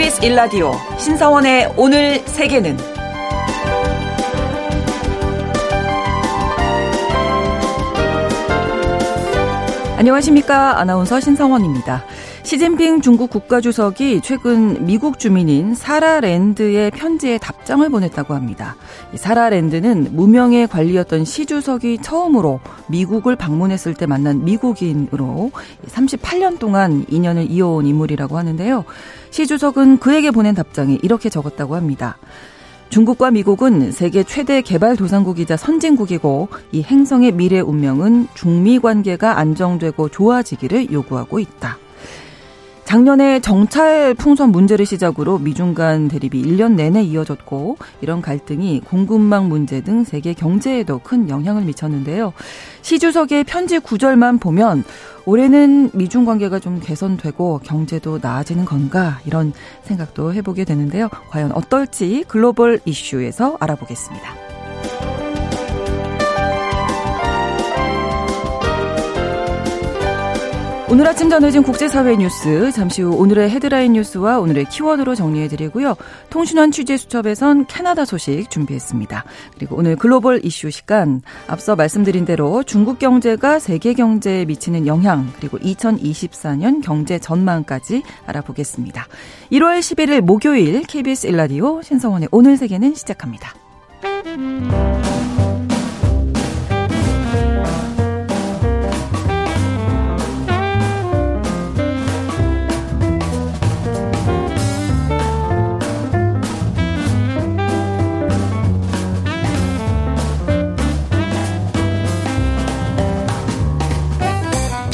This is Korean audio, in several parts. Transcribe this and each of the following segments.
KBS 1라디오 신사원의 오늘 세계는 안녕하십니까. 아나운서 신성원입니다. 시진핑 중국 국가주석이 최근 미국 주민인 사라랜드의 편지에 답장을 보냈다고 합니다. 사라랜드는 무명의 관리였던 시 주석이 처음으로 미국을 방문했을 때 만난 미국인으로 38년 동안 인연을 이어온 인물이라고 하는데요. 시 주석은 그에게 보낸 답장에 이렇게 적었다고 합니다. 중국과 미국은 세계 최대 개발도상국이자 선진국이고 이 행성의 미래 운명은 중미 관계가 안정되고 좋아지기를 요구하고 있다. 작년에 정찰 풍선 문제를 시작으로 미중 간 대립이 1년 내내 이어졌고 이런 갈등이 공급망 문제 등 세계 경제에도 큰 영향을 미쳤는데요. 시 주석의 편지 구절만 보면 올해는 미중 관계가 좀 개선되고 경제도 나아지는 건가 이런 생각도 해보게 되는데요. 과연 어떨지 글로벌 이슈에서 알아보겠습니다. 오늘 아침 전해진 국제사회 뉴스, 잠시 후 오늘의 헤드라인 뉴스와 오늘의 키워드로 정리해드리고요. 통신원 취재 수첩에선 캐나다 소식 준비했습니다. 그리고 오늘 글로벌 이슈 시간, 앞서 말씀드린 대로 중국 경제가 세계 경제에 미치는 영향, 그리고 2024년 경제 전망까지 알아보겠습니다. 1월 11일 목요일 KBS 일라디오 신성원의 오늘 세계는 시작합니다.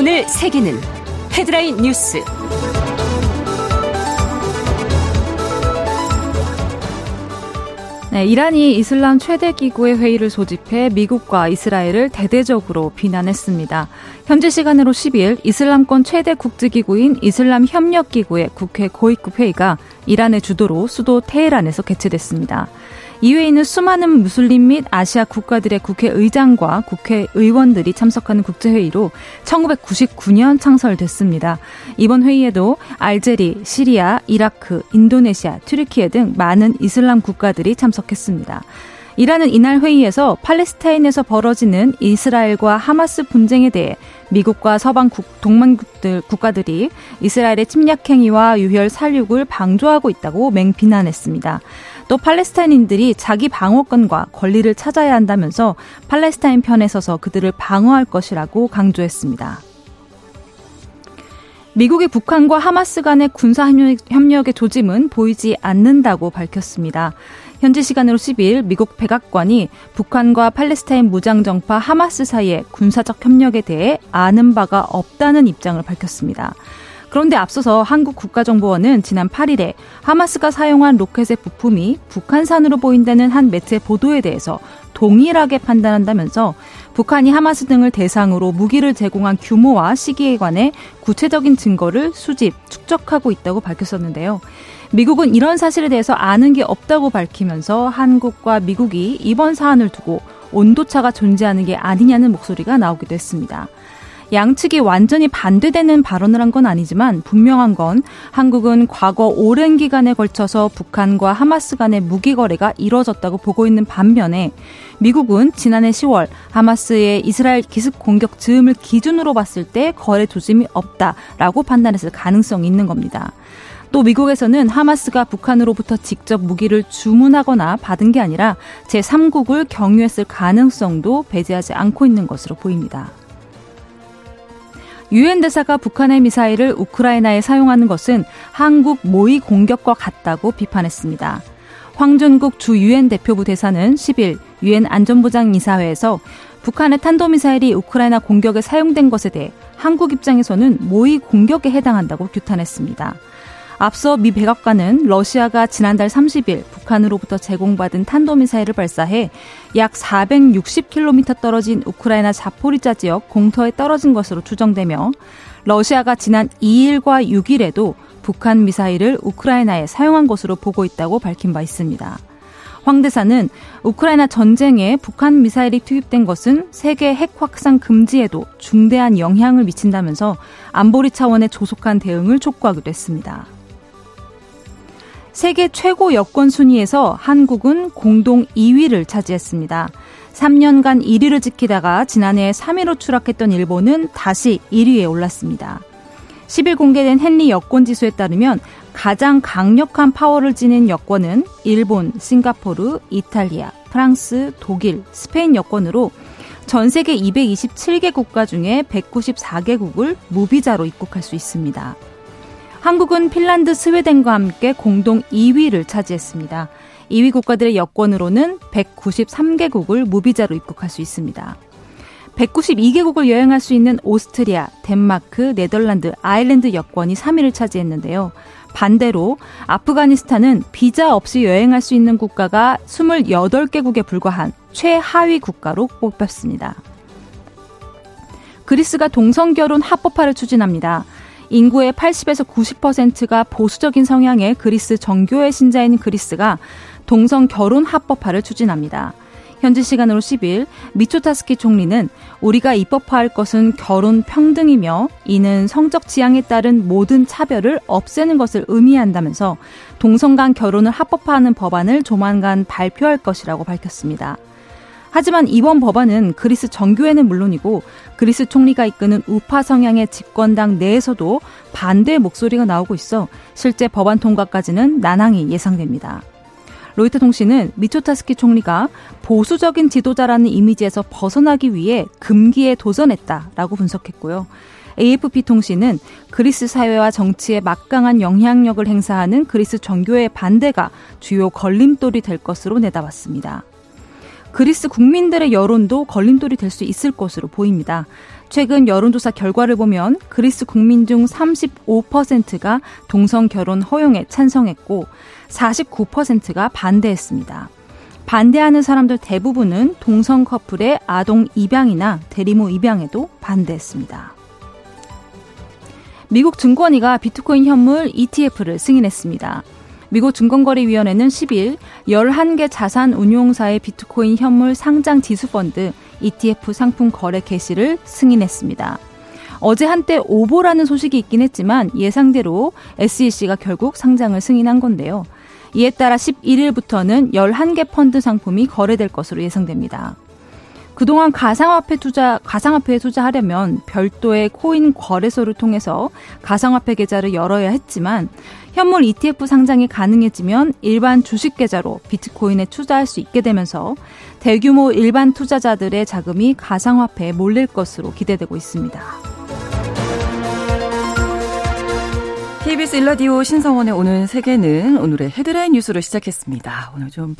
오늘 세계는 헤드라인 뉴스. 네, 이란이 이슬람 최대 기구의 회의를 소집해 미국과 이스라엘을 대대적으로 비난했습니다. 현지 시간으로 10일 이슬람권 최대 국제기구인 이슬람 협력기구의 국회 고위급 회의가 이란의 주도로 수도 테헤란에서 개최됐습니다. 이외에는 수많은 무슬림 및 아시아 국가들의 국회의장과 국회의원들이 참석하는 국제회의로 1999년 창설됐습니다. 이번 회의에도 알제리, 시리아, 이라크, 인도네시아, 튀르키예 등 많은 이슬람 국가들이 참석했습니다. 이란은 이날 회의에서 팔레스타인에서 벌어지는 이스라엘과 하마스 분쟁에 대해 미국과 서방 동맹들 국가들이 이스라엘의 침략 행위와 유혈 살육을 방조하고 있다고 맹비난했습니다. 또 팔레스타인인들이 자기 방어권과 권리를 찾아야 한다면서 팔레스타인 편에 서서 그들을 방어할 것이라고 강조했습니다. 미국이 북한과 하마스 간의 군사 협력의 조짐은 보이지 않는다고 밝혔습니다. 현지 시간으로 10일 미국 백악관이 북한과 팔레스타인 무장정파 하마스 사이의 군사적 협력에 대해 아는 바가 없다는 입장을 밝혔습니다. 그런데 앞서서 한국 국가정보원은 지난 8일에 하마스가 사용한 로켓의 부품이 북한산으로 보인다는 한 매체 보도에 대해서 동일하게 판단한다면서 북한이 하마스 등을 대상으로 무기를 제공한 규모와 시기에 관해 구체적인 증거를 수집, 축적하고 있다고 밝혔었는데요. 미국은 이런 사실에 대해서 아는 게 없다고 밝히면서 한국과 미국이 이번 사안을 두고 온도차가 존재하는 게 아니냐는 목소리가 나오기도 했습니다. 양측이 완전히 반대되는 발언을 한 건 아니지만 분명한 건 한국은 과거 오랜 기간에 걸쳐서 북한과 하마스 간의 무기 거래가 이뤄졌다고 보고 있는 반면에 미국은 지난해 10월 하마스의 이스라엘 기습 공격 즈음을 기준으로 봤을 때 거래 조짐이 없다라고 판단했을 가능성이 있는 겁니다. 또 미국에서는 하마스가 북한으로부터 직접 무기를 주문하거나 받은 게 아니라 제3국을 경유했을 가능성도 배제하지 않고 있는 것으로 보입니다. 유엔 대사가 북한의 미사일을 우크라이나에 사용하는 것은 한국 모의 공격과 같다고 비판했습니다. 황준국 주 유엔 대표부 대사는 10일 유엔 안전보장 이사회에서 북한의 탄도미사일이 우크라이나 공격에 사용된 것에 대해 한국 입장에서는 모의 공격에 해당한다고 규탄했습니다. 앞서 미 백악관은 러시아가 지난달 30일 북한으로부터 제공받은 탄도미사일을 발사해 약 460km 떨어진 우크라이나 자포리자 지역 공터에 떨어진 것으로 추정되며 러시아가 지난 2일과 6일에도 북한 미사일을 우크라이나에 사용한 것으로 보고 있다고 밝힌 바 있습니다. 황 대사는 우크라이나 전쟁에 북한 미사일이 투입된 것은 세계 핵 확산 금지에도 중대한 영향을 미친다면서 안보리 차원의 조속한 대응을 촉구하기도 했습니다. 세계 최고 여권 순위에서 한국은 공동 2위를 차지했습니다. 3년간 1위를 지키다가 지난해 3위로 추락했던 일본은 다시 1위에 올랐습니다. 10일 공개된 헨리 여권 지수에 따르면 가장 강력한 파워를 지닌 여권은 일본, 싱가포르, 이탈리아, 프랑스, 독일, 스페인 여권으로 전 세계 227개 국가 중에 194개국을 무비자로 입국할 수 있습니다. 한국은 핀란드, 스웨덴과 함께 공동 2위를 차지했습니다. 2위 국가들의 여권으로는 193개국을 무비자로 입국할 수 있습니다. 192개국을 여행할 수 있는 오스트리아, 덴마크, 네덜란드, 아일랜드 여권이 3위를 차지했는데요. 반대로 아프가니스탄은 비자 없이 여행할 수 있는 국가가 28개국에 불과한 최하위 국가로 뽑혔습니다. 그리스가 동성결혼 합법화를 추진합니다. 인구의 80에서 90%가 보수적인 성향의 그리스 정교회 신자인 그리스가 동성 결혼 합법화를 추진합니다. 현지 시간으로 10일 미초타스키 총리는 우리가 입법화할 것은 결혼 평등이며 이는 성적 지향에 따른 모든 차별을 없애는 것을 의미한다면서 동성 간 결혼을 합법화하는 법안을 조만간 발표할 것이라고 밝혔습니다. 하지만 이번 법안은 그리스 정교회는 물론이고 그리스 총리가 이끄는 우파 성향의 집권당 내에서도 반대 목소리가 나오고 있어 실제 법안 통과까지는 난항이 예상됩니다. 로이터 통신은 미초타스키 총리가 보수적인 지도자라는 이미지에서 벗어나기 위해 금기에 도전했다라고 분석했고요. AFP 통신은 그리스 사회와 정치에 막강한 영향력을 행사하는 그리스 정교의 반대가 주요 걸림돌이 될 것으로 내다봤습니다. 그리스 국민들의 여론도 걸림돌이 될 수 있을 것으로 보입니다. 최근 여론조사 결과를 보면 그리스 국민 중 35%가 동성 결혼 허용에 찬성했고 49%가 반대했습니다. 반대하는 사람들 대부분은 동성 커플의 아동 입양이나 대리모 입양에도 반대했습니다. 미국 증권위가 비트코인 현물 ETF를 승인했습니다. 미국 증권거래위원회는 10일 11개 자산 운용사의 비트코인 현물 상장 지수 펀드 ETF 상품 거래 개시를 승인했습니다. 어제 한때 오보라는 소식이 있긴 했지만 예상대로 SEC가 결국 상장을 승인한 건데요. 이에 따라 11일부터는 11개 펀드 상품이 거래될 것으로 예상됩니다. 그동안 가상화폐 투자, 가상화폐에 투자하려면 별도의 코인 거래소를 통해서 가상화폐 계좌를 열어야 했지만 현물 ETF 상장이 가능해지면 일반 주식 계좌로 비트코인에 투자할 수 있게 되면서 대규모 일반 투자자들의 자금이 가상화폐에 몰릴 것으로 기대되고 있습니다. KBS 일라디오 신성원의 오늘 세계는 오늘의 헤드라인 뉴스로 시작했습니다. 오늘 좀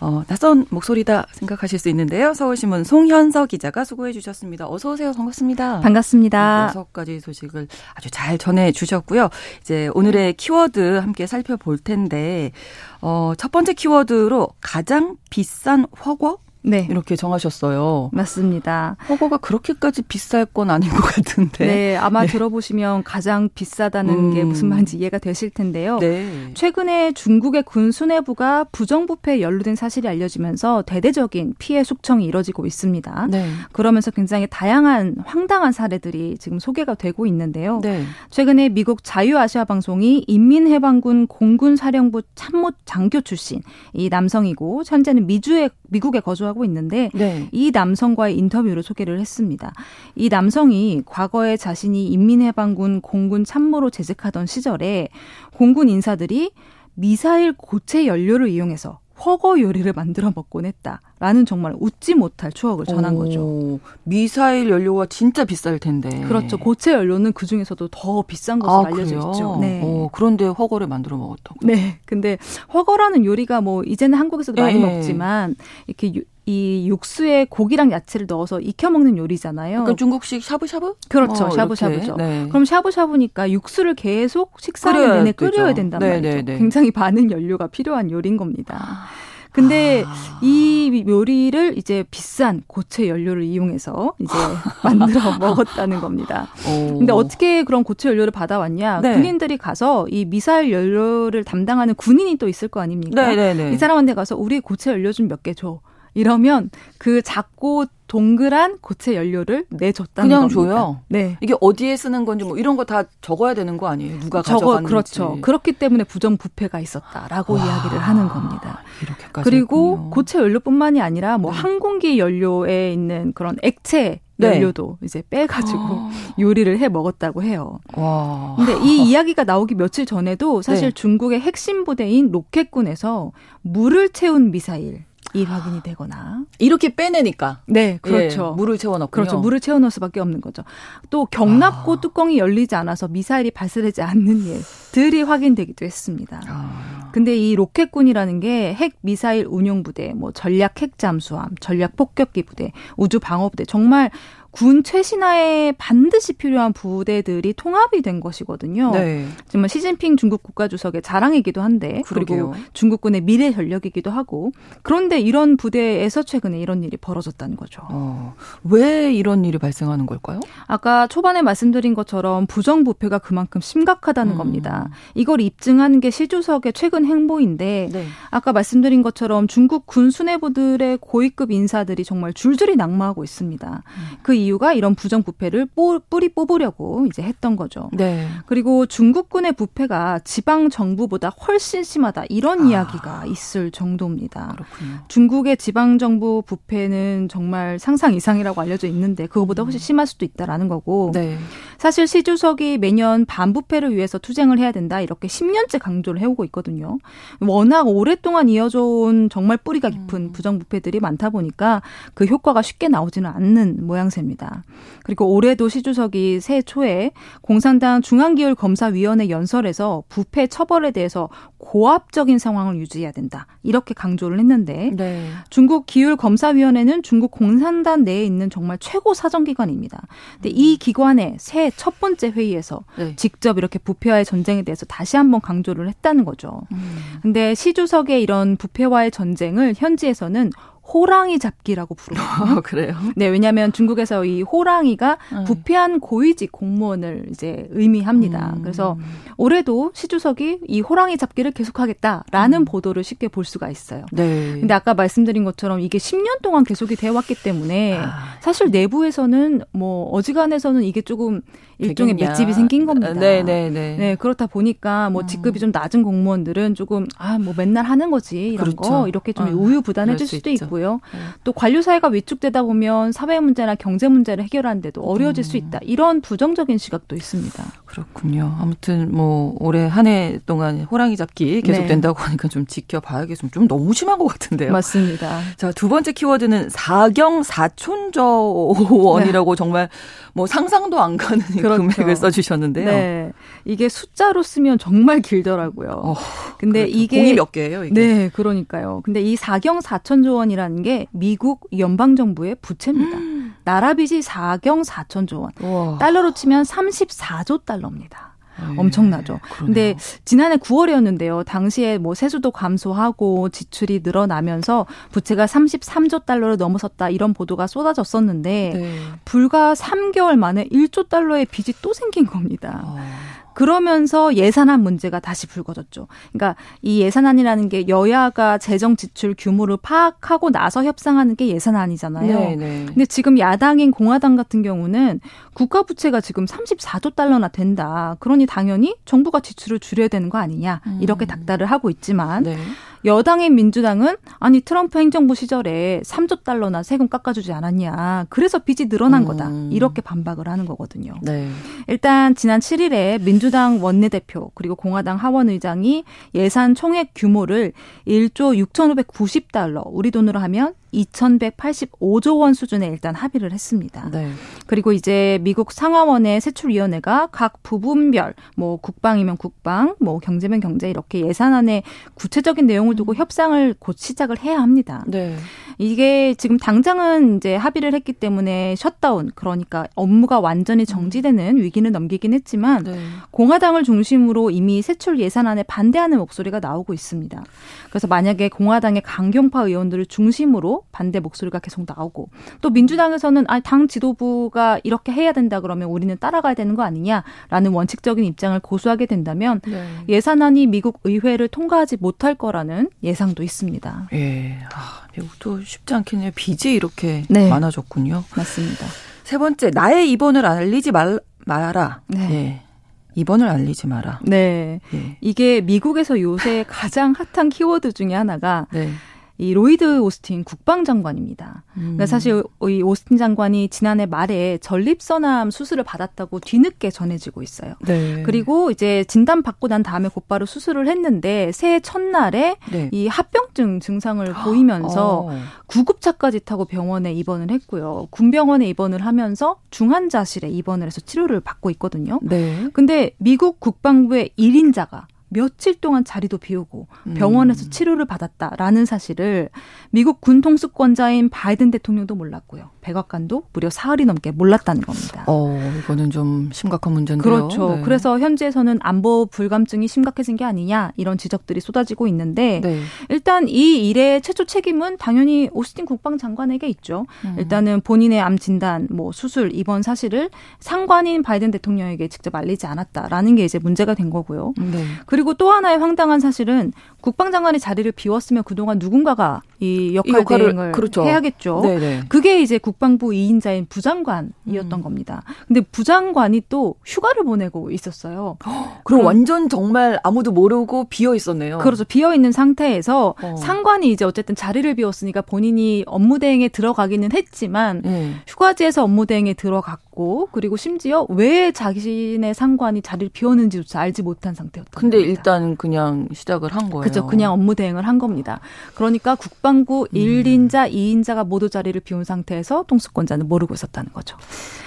어, 낯선 목소리다 생각하실 수 있는데요. 서울신문 송현서 기자가 수고해 주셨습니다. 어서 오세요. 반갑습니다. 반갑습니다. 여섯 가지 소식을 아주 잘 전해 주셨고요. 이제 오늘의 키워드 함께 살펴볼 텐데 어, 첫 번째 키워드로 가장 비싼 허거 네. 이렇게 정하셨어요. 맞습니다. 허거가 그렇게까지 비쌀 건 아닌 것 같은데. 네, 아마 네. 들어보시면 가장 비싸다는 음. 게 무슨 말인지 이해가 되실 텐데요. 네. 최근에 중국의 군 수뇌부가 부정부패에 연루된 사실이 알려지면서 대대적인 피해 숙청이 이뤄지고 있습니다. 네. 그러면서 굉장히 다양한 황당한 사례들이 지금 소개가 되고 있는데요. 네. 최근에 미국 자유아시아 방송이 인민해방군 공군 사령부 참모 장교 출신 이 남성이고 현재는 미주에 미국에 거주하고 하고 있는데 네. 이 남성과의 인터뷰를 소개를 했습니다. 이 남성이 과거에 자신이 인민해방군 공군 참모로 재직하던 시절에 공군 인사들이 미사일 고체 연료를 이용해서 허거 요리를 만들어 먹곤 했다. 라는 정말 웃지 못할 추억을 전한 오, 거죠. 미사일 연료가 진짜 비쌀 텐데. 그렇죠. 고체 연료는 그 중에서도 더 비싼 것으로 아, 알려져 그래요? 있죠. 네. 오, 그런데 허거를 만들어 먹었다고. 네. 근데 허거라는 요리가 뭐 이제는 한국에서도 많이 네. 먹지만 이렇게 유, 이 육수에 고기랑 야채를 넣어서 익혀 먹는 요리잖아요. 그러니까 중국식 샤브샤브? 그렇죠. 어, 샤브샤브죠. 네. 그럼 샤브샤브니까 육수를 계속 식사하는 내내 끓여야 된단 네, 말이죠. 네, 네. 굉장히 많은 연료가 필요한 요리인 겁니다. 아. 근데 아. 이 요리를 이제 비싼 고체 연료를 이용해서 이제 만들어 먹었다는 겁니다. 오. 근데 어떻게 그런 고체 연료를 받아왔냐? 네. 군인들이 가서 이 미사일 연료를 담당하는 군인이 또 있을 거 아닙니까? 네네네. 네, 네. 이 사람한테 가서 우리 고체 연료 좀 몇 개 줘. 이러면 그 작고 동그란 고체 연료를 내줬다는 그냥 겁니다. 줘요. 네. 이게 어디에 쓰는 건지 뭐 이런 거 다 적어야 되는 거 아니에요? 누가 적어, 가져갔는지. 그렇죠. 그렇기 때문에 부정 부패가 있었다라고 와, 이야기를 하는 겁니다. 이렇게까지 그리고 했군요. 고체 연료뿐만이 아니라 뭐 네. 항공기 연료에 있는 그런 액체 네. 연료도 네. 이제 빼가지고 아. 요리를 해 먹었다고 해요. 와. 근데 이 이야기가 나오기 며칠 전에도 사실 네. 중국의 핵심 부대인 로켓군에서 물을 채운 미사일 이 확인이 되거나. 이렇게 빼내니까. 네 그렇죠. 예, 물을 채워넣고 그렇죠. 물을 채워넣을 수밖에 없는 거죠. 또 경납고 아. 뚜껑이 열리지 않아서 미사일이 발사되지 않는 일들이 확인되기도 했습니다. 아. 근데 이 로켓군이라는 게 핵 미사일 운용 부대 뭐 전략 핵 잠수함 전략 폭격기 부대 우주 방어 부대 정말 군 최신화에 반드시 필요한 부대들이 통합이 된 것이거든요. 네. 정말 시진핑 중국 국가주석의 자랑이기도 한데 그러게요. 그리고 중국군의 미래 전력이기도 하고 그런데 이런 부대에서 최근에 이런 일이 벌어졌다는 거죠. 어, 왜 이런 일이 발생하는 걸까요? 아까 초반에 말씀드린 것처럼 부정부패가 그만큼 심각하다는 음. 겁니다. 이걸 입증하는 게 시주석의 최근 행보인데 네. 아까 말씀드린 것처럼 중국 군 수뇌부들의 고위급 인사들이 정말 줄줄이 낙마하고 있습니다. 음. 그 이유가 이런 부정 부패를 뿌리 뽑으려고 이제 했던 거죠. 네. 그리고 중국군의 부패가 지방 정부보다 훨씬 심하다 이런 아. 이야기가 있을 정도입니다. 그렇군요. 중국의 지방 정부 부패는 정말 상상 이상이라고 알려져 있는데 그거보다 훨씬 음. 심할 수도 있다라는 거고. 네. 사실 시 주석이 매년 반부패를 위해서 투쟁을 해야 된다 이렇게 10년째 강조를 해오고 있거든요. 워낙 오랫동안 이어져 온 정말 뿌리가 깊은 음. 부정 부패들이 많다 보니까 그 효과가 쉽게 나오지는 않는 모양새입니다. 있습니다. 그리고 올해도 시 주석이 새해 초에 공산당 중앙기율검사위원회 연설에서 부패 처벌에 대해서 고압적인 상황을 유지해야 된다. 이렇게 강조를 했는데 네. 중국 기율검사위원회는 중국 공산당 내에 있는 정말 최고 사정기관입니다. 근데 이 기관의 새해 첫 번째 회의에서 네. 직접 이렇게 부패와의 전쟁에 대해서 다시 한번 강조를 했다는 거죠. 음. 근데 시 주석의 이런 부패와의 전쟁을 현지에서는 호랑이 잡기라고 부르거든요. 어, 그래요? 네, 왜냐하면 중국에서 이 호랑이가 음. 부패한 고위직 공무원을 이제 의미합니다. 음. 그래서 올해도 시 주석이 이 호랑이 잡기를 계속하겠다라는 음. 보도를 쉽게 볼 수가 있어요. 네. 근데 아까 말씀드린 것처럼 이게 10년 동안 계속이 되어 왔기 때문에 아. 사실 내부에서는 뭐 어지간해서는 이게 조금 일종의 되겠냐. 맷집이 생긴 겁니다. 네, 네, 네. 네, 그렇다 보니까 뭐 음. 직급이 좀 낮은 공무원들은 조금 아, 뭐 맨날 하는 거지 이런 그렇죠. 거 이렇게 좀 어, 우유부단해질 수도 있고 있고요. 네. 또 관료 사회가 위축되다 보면 사회 문제나 경제 문제를 해결하는데도 어려워질 음. 수 있다. 이런 부정적인 시각도 있습니다. 그렇군요. 아무튼 뭐 올해 한 해 동안 호랑이 잡기 계속된다고 네. 하니까 좀 지켜봐야겠으면 좀 너무 심한 것 같은데요. 맞습니다. 자, 두 번째 키워드는 사경 사촌저원이라고 네. 정말 뭐 상상도 안 가는 그렇죠. 금액을 써주셨는데요. 네. 이게 숫자로 쓰면 정말 길더라고요. 어, 근데 그렇죠. 이게 공이 몇 개예요? 이게? 네, 그러니까요. 근데 이 사경 사천조 원이라는 게 미국 연방 정부의 부채입니다. 음. 나라 빚이 사경 사천조 원. 우와. 달러로 치면 34조 달러입니다. 네, 엄청나죠. 그러네요. 근데 지난해 9월이었는데요. 당시에 뭐 세수도 감소하고 지출이 늘어나면서 부채가 33조 달러를 넘어섰다 이런 보도가 쏟아졌었는데 네. 불과 3개월 만에 1조 달러의 빚이 또 생긴 겁니다. 어. 그러면서 예산안 문제가 다시 불거졌죠. 그러니까 이 예산안이라는 게 여야가 재정 지출 규모를 파악하고 나서 협상하는 게 예산안이잖아요. 네네. 네. 근데 지금 야당인 공화당 같은 경우는 국가 부채가 지금 34조 달러나 된다. 그러니 당연히 정부가 지출을 줄여야 되는 거 아니냐. 이렇게 음. 닥달을 하고 있지만 네. 여당인 민주당은 아니 트럼프 행정부 시절에 3조 달러나 세금 깎아주지 않았냐. 그래서 빚이 늘어난 음. 거다. 이렇게 반박을 하는 거거든요. 네. 일단 지난 7일에 민주당 원내대표 그리고 공화당 하원 의장이 예산 총액 규모를 1조 6,590달러 우리 돈으로 하면 2,185조 원 수준에 일단 합의를 했습니다. 네. 그리고 이제 미국 상하원의 세출위원회가 각 부분별 뭐 국방이면 국방, 뭐 경제면 경제 이렇게 예산안에 구체적인 내용을 두고 협상을 곧 시작을 해야 합니다. 네. 이게 지금 당장은 이제 합의를 했기 때문에 셧다운 그러니까 업무가 완전히 정지되는 위기는 넘기긴 했지만 네. 공화당을 중심으로 이미 세출 예산안에 반대하는 목소리가 나오고 있습니다. 그래서 만약에 공화당의 강경파 의원들을 중심으로 반대 목소리가 계속 나오고 또 민주당에서는 아, 당 지도부가 이렇게 해야 된다 그러면 우리는 따라가야 되는 거 아니냐라는 원칙적인 입장을 고수하게 된다면 네. 예산안이 미국 의회를 통과하지 못할 거라는 예상도 있습니다. 예. 아, 미국도 쉽지 않겠네요. 빚이 이렇게 네. 많아졌군요. 맞습니다. 세 번째, 나의 입원을 알리지 말, 말아라. 네. 예. 입원을 알리지 마라. 네. 예. 이게 미국에서 요새 가장 핫한 키워드 중에 하나가 네. 이 로이드 오스틴 국방장관입니다. 그러니까 음. 그러니까 사실 이 오스틴 장관이 지난해 말에 전립선암 수술을 받았다고 뒤늦게 전해지고 있어요. 네. 그리고 이제 진단 받고 난 다음에 곧바로 수술을 했는데 새해 첫날에 네. 이 합병증 증상을 보이면서 어. 구급차까지 타고 병원에 입원을 했고요. 군병원에 입원을 하면서 중환자실에 입원을 해서 치료를 받고 있거든요. 네. 근데 미국 국방부의 1인자가 며칠 동안 자리도 비우고 음. 병원에서 음. 치료를 받았다라는 사실을 미국 군 통수권자인 바이든 대통령도 몰랐고요. 백악관도 무려 사흘이 넘게 몰랐다는 겁니다. 어, 이거는 좀 심각한 문제인데요. 그렇죠. 네. 그래서 현지에서는 안보 불감증이 심각해진 게 아니냐 이런 지적들이 쏟아지고 있는데 네. 일단 이 일의 최초 책임은 당연히 오스틴 국방장관에게 있죠. 음. 일단은 본인의 암 진단, 뭐 수술, 입원 사실을 상관인 바이든 대통령에게 직접 알리지 않았다라는 게 이제 문제가 된 거고요. 네. 그리고 또 하나의 황당한 사실은 국방장관의 자리를 비웠으면 그동안 누군가가 이 역할 이 대행을 그렇죠. 해야겠죠. 네네. 그게 이제 국방부 2인자인 부장관이었던 음. 겁니다. 근데 부장관이 또 휴가를 보내고 있었어요. 그럼, 그럼 완전 정말 아무도 모르고 비어 있었네요. 그렇죠. 비어 있는 상태에서 어. 상관이 이제 어쨌든 자리를 비웠으니까 본인이 업무 대행에 들어가기는 했지만 네. 휴가지에서 업무 대행에 들어갔고 그리고 심지어 왜 자신의 상관이 자리를 비웠는지조차 알지 못한 상태였다. 근데 겁니다. 일단 그냥 시작을 한 거예요. 그렇죠. 그냥 업무 대행을 한 겁니다. 그러니까 국방 부 음. 1인자, 2인자가 모두 자리를 비운 상태에서 통수권자는 모르고 있었다는 거죠.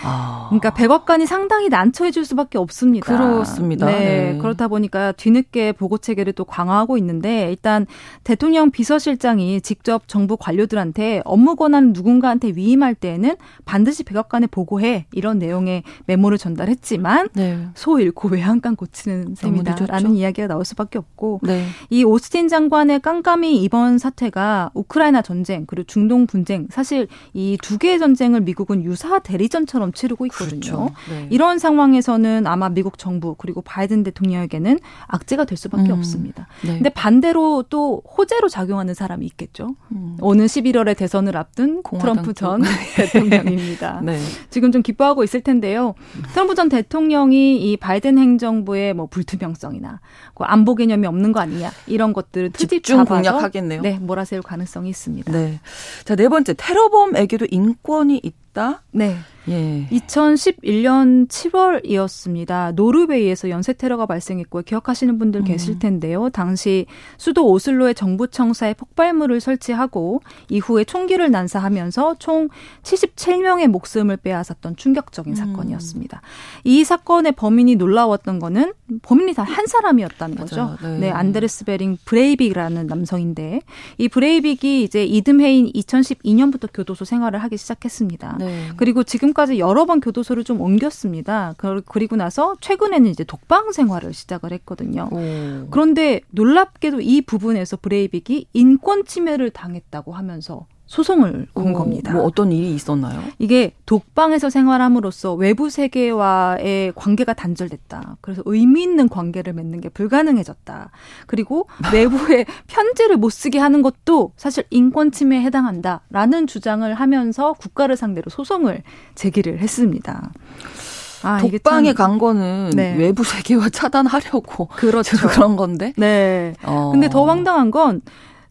아. 그러니까 백악관이 상당히 난처해 질 수밖에 없습니다. 그렇습니다. 네. 네. 그렇다 보니까 뒤늦게 보고 체계를 또 강화하고 있는데 일단 대통령 비서실장이 직접 정부 관료들한테 업무 권한 누군가한테 위임할 때에는 반드시 백악관에 보고해 이런 내용의 메모를 전달했지만 네. 소 잃고 외양간 고치는 셈이다라는 이야기가 나올 수밖에 없고 네. 이 오스틴 장관의 깜깜이 이번 사태가 우크라이나 전쟁 그리고 중동 분쟁 사실 이 두 개의 전쟁을 미국은 유사 대리전처럼 치르고 있거든요. 그렇죠. 네. 이런 상황에서는 아마 미국 정부 그리고 바이든 대통령에게는 악재가 될 수밖에 음. 없습니다. 네. 근데 반대로 또 호재로 작용하는 사람이 있겠죠. 음. 오는 11월에 대선을 앞둔 트럼프 전 대통령입니다. 네. 지금 좀 기뻐하고 있을 텐데요. 트럼프 전 대통령이 이 바이든 행정부의 뭐 불투명성이나 그 안보 개념이 없는 거 아니냐 이런 것들을 트집 중 공략하겠네요. 네, 몰아세울 가능 성이 있습니다. 네. 자, 네 번째 테러범에게도 인권이 있다. 네. 예. 2011년 7월이었습니다. 노르웨이에서 연쇄 테러가 발생했고 기억하시는 분들 음. 계실 텐데요. 당시 수도 오슬로의 정부 청사에 폭발물을 설치하고 이후에 총기를 난사하면서 총 77명의 목숨을 빼앗았던 충격적인 음. 사건이었습니다. 이 사건의 범인이 놀라웠던 거는 범인이 단 한 사람이었다는 거죠. 네. 네, 안데르스 베링 브레이빅이라는 남성인데 이 브레이빅이 이제 이듬해인 2012년부터 교도소 생활을 하기 시작했습니다. 네. 그리고 지금 지 금까지 여러 번 교도소를 좀 옮겼습니다. 그리고 나서 최근에는 이제 독방 생활을 시작을 했거든요. 오. 그런데 놀랍게도 이 부분에서 브레이빅이 인권 침해를 당했다고 하면서 소송을 건 오, 겁니다. 뭐 어떤 일이 있었나요? 이게 독방에서 생활함으로써 외부 세계와의 관계가 단절됐다. 그래서 의미 있는 관계를 맺는 게 불가능해졌다. 그리고 외부에 편지를 못 쓰게 하는 것도 사실 인권 침해에 해당한다라는 주장을 하면서 국가를 상대로 소송을 제기를 했습니다. 아, 독방에 간 거는 네. 외부 세계와 차단하려고 그렇죠. 그런 건데. 네. 어. 근데 더 황당한 건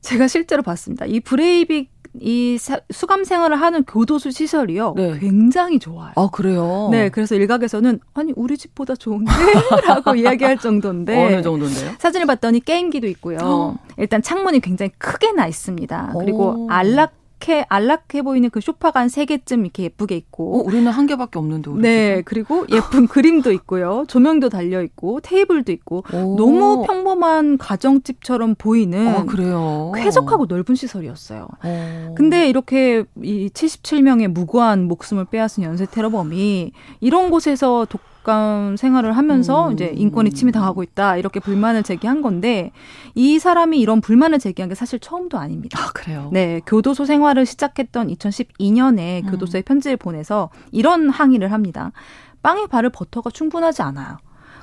제가 실제로 봤습니다. 이 브레이빅 이 수감 생활을 하는 교도소 시설이요. 네. 굉장히 좋아요. 아, 그래요? 네. 그래서 일각에서는 아니, 우리 집보다 좋은데? 라고 이야기할 정도인데. 어느 정도인데요? 사진을 봤더니 게임기도 있고요. 일단 창문이 굉장히 크게 나 있습니다. 그리고 안락 안락해 안락해 보이는 그 쇼파가 한 세 개쯤 이렇게 예쁘게 있고. 어, 우리는 한 개밖에 없는데. 우리 네, 집은? 그리고 예쁜 그림도 있고요. 조명도 달려 있고 테이블도 있고 오. 너무 평범한 가정집처럼 보이는 아, 그래요. 쾌적하고 넓은 시설이었어요. 어. 근데 이렇게 이 77명의 무고한 목숨을 빼앗은 연쇄 테러범이 이런 곳에서 독 감 생활을 하면서 음. 이제 인권이 침해당하고 있다 이렇게 불만을 제기한 건데 이 사람이 이런 불만을 제기한 게 사실 처음도 아닙니다. 아, 그래요. 네, 교도소 생활을 시작했던 2012년에 음. 교도소에 편지를 보내서 이런 항의를 합니다. 빵에 바를 버터가 충분하지 않아요.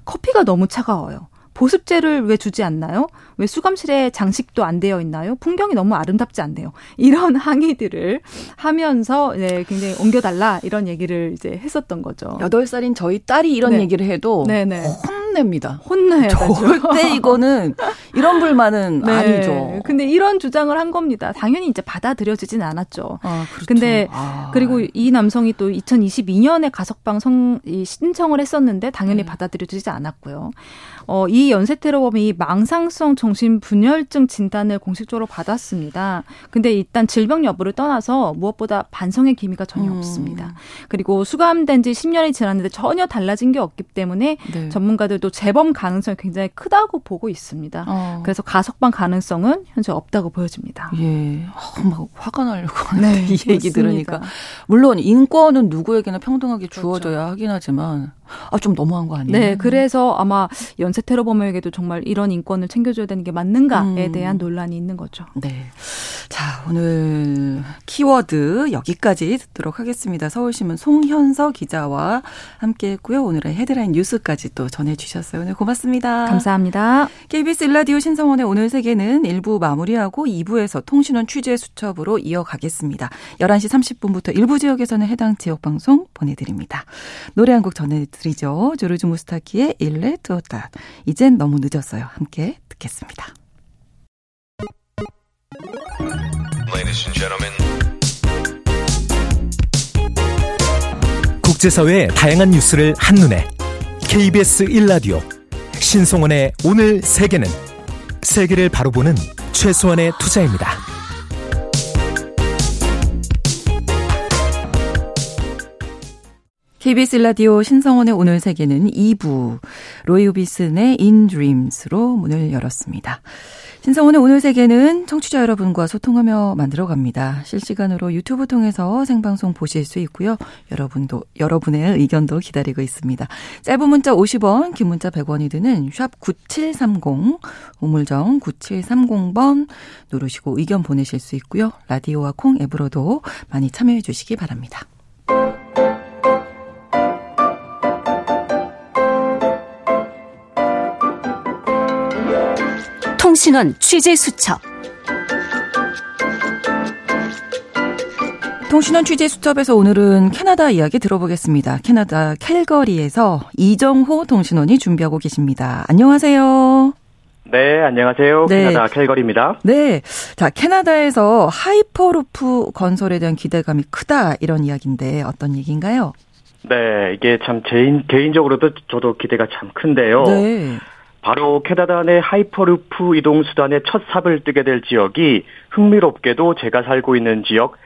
커피가 너무 차가워요. 보습제를 왜 주지 않나요? 왜 수감실에 장식도 안 되어 있나요? 풍경이 너무 아름답지 않네요. 이런 항의들을 하면서 네, 굉장히 옮겨달라 이런 얘기를 이제 했었던 거죠. 여덟 살인 저희 딸이 이런 네. 얘기를 해도 네네. 혼냅니다. 되죠. 절대 이거는 이런 불만은 네. 아니죠. 근데 이런 주장을 한 겁니다. 당연히 이제 받아들여지진 않았죠. 아, 그렇죠. 근데 아. 그리고 이 남성이 또 2022년에 가석방 성, 이 신청을 했었는데 당연히 네. 받아들여지지 않았고요. 어, 이 연쇄 테러범이 망상성 정신 분열증 진단을 공식적으로 받았습니다. 근데 일단 질병 여부를 떠나서 무엇보다 반성의 기미가 전혀 음. 없습니다. 그리고 수감된 지 10년이 지났는데 전혀 달라진 게 없기 때문에 네. 전문가들도 재범 가능성이 굉장히 크다고 보고 있습니다. 어. 그래서 가석방 가능성은 현재 없다고 보여집니다. 예, 어, 막 화가 나려고 하네. 네, 이 얘기 맞습니다. 들으니까. 물론 인권은 누구에게나 평등하게 그렇죠. 주어져야 하긴 하지만, 아, 좀 너무한 거 아니에요? 네, 그래서 아마 연쇄 테러범에게도 정말 이런 인권을 챙겨줘야 되는 게 맞는가에 음. 대한 논란이 있는 거죠. 네. 자, 오늘 키워드 여기까지 듣도록 하겠습니다. 서울신문 송현서 기자와 함께 했고요. 오늘의 헤드라인 뉴스까지 또 전해주셨어요. 오늘 고맙습니다. 감사합니다. KBS 일라디오 신성원의 오늘 세계는 1부 마무리하고 2부에서 통신원 취재 수첩으로 이어가겠습니다. 11시 30분부터 일부 지역에서는 해당 지역 방송 보내드립니다. 노래 한 곡 전해 드리죠. 조르주 무스타키의 일레 투었다. 이젠 너무 늦었어요. 함께 듣겠습니다. Ladies and gentlemen, 국제사회의 다양한 뉴스를 한눈에 KBS 1라디오 신성원의 오늘 세계는 세계를 바로 보는 최소한의 투자입니다. KBS 라디오 신성원의 오늘 세계는 2부 로이 오비슨의 In Dreams로 문을 열었습니다. 신성원의 오늘 세계는 청취자 여러분과 소통하며 만들어갑니다. 실시간으로 유튜브 통해서 생방송 보실 수 있고요. 여러분도 여러분의 의견도 기다리고 있습니다. 짧은 문자 50원, 긴 문자 100원이 드는 샵 9730, 우물정 9730번 누르시고 의견 보내실 수 있고요. 라디오와 콩 앱으로도 많이 참여해 주시기 바랍니다. 통신원 취재 수첩. 통신원 취재 수첩에서 오늘은 캐나다 이야기 들어보겠습니다. 캐나다 캘거리에서 이정호 통신원이 준비하고 계십니다. 안녕하세요. 네, 안녕하세요. 네. 캐나다 캘거리입니다. 네. 자, 캐나다에서 하이퍼루프 건설에 대한 기대감이 크다 이런 이야기인데 어떤 얘기인가요? 네, 이게 참 개인, 개인적으로도 저도 기대가 참 큰데요. 네. 바로 캐나다 내 하이퍼루프 이동 수단의 첫 삽을 뜨게 될 지역이 흥미롭게도 제가 살고 있는 지역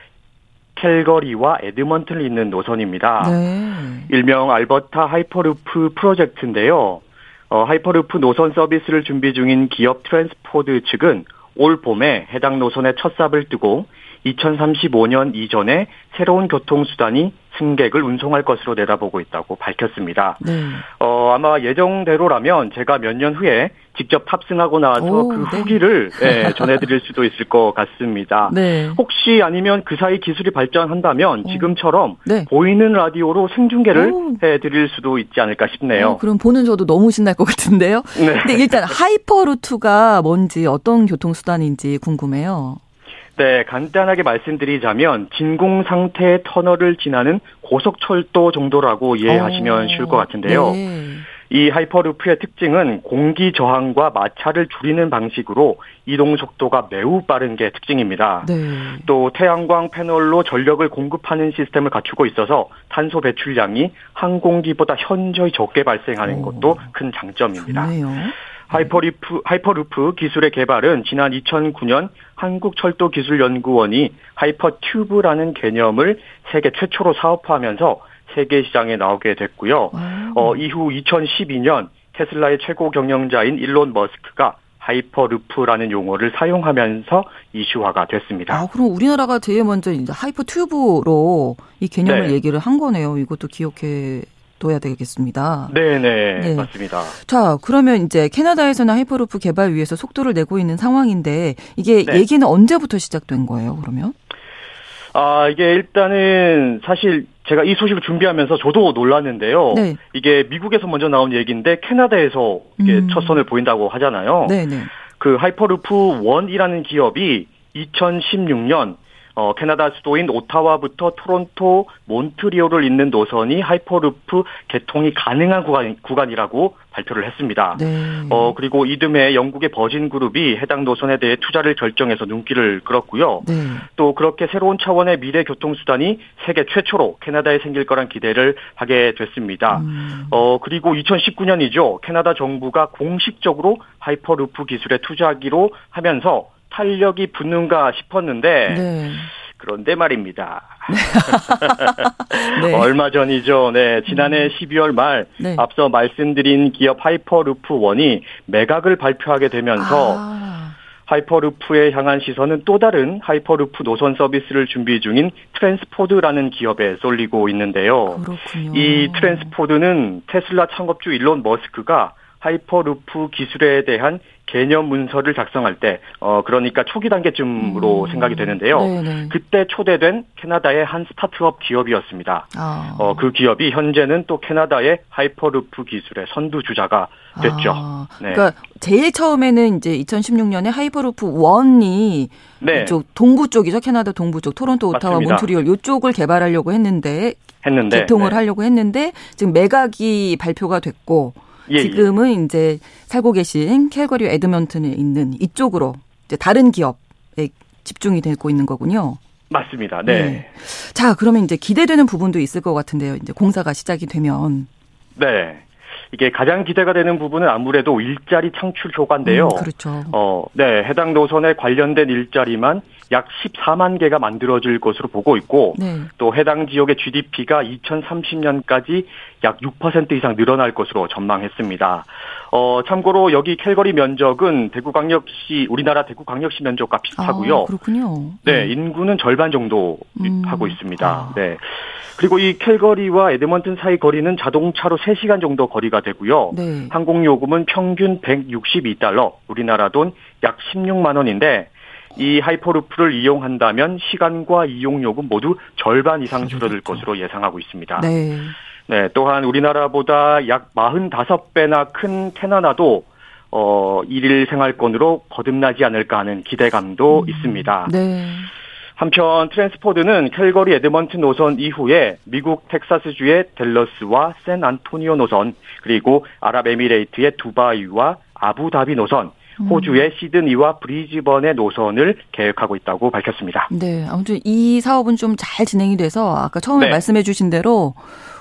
캘거리와 에드먼튼을 잇는 노선입니다. 네. 일명 알버타 하이퍼루프 프로젝트인데요. 어, 하이퍼루프 노선 서비스를 준비 중인 기업 트랜스포드 측은 올 봄에 해당 노선의 첫 삽을 뜨고 2035년 이전에 새로운 교통수단이 승객을 운송할 것으로 내다보고 있다고 밝혔습니다. 네. 어, 아마 예정대로라면 제가 몇 년 후에 직접 탑승하고 나와서 오, 그 네. 후기를 예, 전해드릴 수도 있을 것 같습니다. 네. 혹시 아니면 그 사이 기술이 발전한다면 오. 지금처럼 네. 보이는 라디오로 생중계를 오. 해드릴 수도 있지 않을까 싶네요. 어, 그럼 보는 저도 너무 신날 것 같은데요. 네. 근데 일단 하이퍼루프가 뭔지 어떤 교통수단인지 궁금해요. 네, 간단하게 말씀드리자면 진공 상태의 터널을 지나는 고속철도 정도라고 이해하시면 어, 쉬울 것 같은데요. 네. 이 하이퍼루프의 특징은 공기 저항과 마찰을 줄이는 방식으로 이동 속도가 매우 빠른 게 특징입니다. 네. 또 태양광 패널로 전력을 공급하는 시스템을 갖추고 있어서 탄소 배출량이 항공기보다 현저히 적게 발생하는 오. 것도 큰 장점입니다. 좋네요. 하이퍼루프, 하이퍼루프 기술의 개발은 지난 2009년 한국철도기술연구원이 하이퍼튜브라는 개념을 세계 최초로 사업화하면서 세계 시장에 나오게 됐고요. 어, 이후 2012년 테슬라의 최고 경영자인 일론 머스크가 하이퍼루프라는 용어를 사용하면서 이슈화가 됐습니다. 아, 그럼 우리나라가 제일 먼저 이제 하이퍼 튜브로 이 개념을 네. 얘기를 한 거네요. 이것도 기억해 둬야 되겠습니다. 네네, 네. 맞습니다. 자, 그러면 이제 캐나다에서는 하이퍼루프 개발 위해서 속도를 내고 있는 상황인데 이게 네. 얘기는 언제부터 시작된 거예요, 그러면? 아, 이게 일단은 사실 제가 이 소식을 준비하면서 저도 놀랐는데요. 네. 이게 미국에서 먼저 나온 얘기인데 캐나다에서 이게 음. 첫 선을 보인다고 하잖아요. 네, 네. 그 Hyperloop One이라는 기업이 2016년 어, 캐나다 수도인 오타와부터 토론토, 몬트리올을 잇는 노선이 하이퍼루프 개통이 가능한 구간, 구간 이라고 발표를 했습니다. 네. 어, 그리고 이듬해 영국의 Virgin 그룹이 해당 노선에 대해 투자를 결정해서 눈길을 끌었고요. 네. 또 그렇게 새로운 차원의 미래 교통수단이 세계 최초로 캐나다에 생길 거란 기대를 하게 됐습니다. 음. 어, 그리고 2019년이죠. 캐나다 정부가 공식적으로 하이퍼루프 기술에 투자하기로 하면서 탄력이 붙는가 싶었는데, 네. 그런데 말입니다. 네. 얼마 전이죠. 네, 지난해 12월 말 네. 앞서 말씀드린 기업 Hyperloop One이 매각을 발표하게 되면서 아, hyperloop에 향한 시선은 또 다른 하이퍼루프 노선 서비스를 준비 중인 TransPod라는 기업에 쏠리고 있는데요. 그렇군요. 이 TransPod는 Tesla 창업주 일론 머스크가 하이퍼루프 기술에 대한 개념 문서를 작성할 때, 어, 그러니까 초기 단계쯤으로 음. 생각이 되는데요. 네네. 그때 초대된 캐나다의 한 스타트업 기업이었습니다. 아. 어, 그 기업이 현재는 또 캐나다의 하이퍼루프 기술의 선두주자가 됐죠. 아, 네. 그러니까 제일 처음에는 이제 2016년에 하이퍼루프 1이 네, 이쪽 동부 쪽이죠. 캐나다 동부 쪽 토론토, 오타와, 맞습니다. 몬트리올 이쪽을 개발하려고 했는데 했는데. 개통을 네. 하려고 했는데 지금 매각이 발표가 됐고 예, 예. 지금은 이제 살고 계신 캘거리 에드먼튼에 있는 이쪽으로 이제 다른 기업에 집중이 되고 있는 거군요. 맞습니다. 네. 네. 자, 그러면 이제 기대되는 부분도 있을 것 같은데요. 이제 공사가 시작이 되면. 네. 이게 가장 기대가 되는 부분은 아무래도 일자리 창출 효과인데요. 음, 그렇죠. 어, 네. 해당 노선에 관련된 일자리만 약 14만 개가 만들어질 것으로 보고 있고 네. 또 해당 지역의 GDP가 2030년까지 약 6% 이상 늘어날 것으로 전망했습니다. 어, 참고로 여기 캘거리 면적은 대구광역시 우리나라 대구광역시 면적과 비슷하고요. 아, 그렇군요. 네, 인구는 절반 정도 음. 하고 있습니다. 아. 네. 그리고 이 캘거리와 에드먼튼 사이 거리는 자동차로 3시간 정도 거리가 되고요. 네. 항공 요금은 평균 162달러, 우리나라 돈 약 16만 원인데 이 하이퍼루프를 이용한다면 시간과 이용 요금 모두 절반 이상 줄어들 그렇겠죠. 것으로 예상하고 있습니다. 네. 네, 또한 우리나라보다 약 45배나 큰 캐나다도 어, 일일 생활권으로 거듭나지 않을까 하는 기대감도 있습니다. 네. 한편 TransPod는 캘거리 에드먼튼 노선 이후에 미국 텍사스주의 델러스와 샌 안토니오 노선, 그리고 아랍에미레이트의 두바이와 아부다비 노선, 호주의 시드니와 브리즈번의 노선을 계획하고 있다고 밝혔습니다. 네. 아무튼 이 사업은 좀 잘 진행이 돼서 아까 처음에 네. 말씀해 주신 대로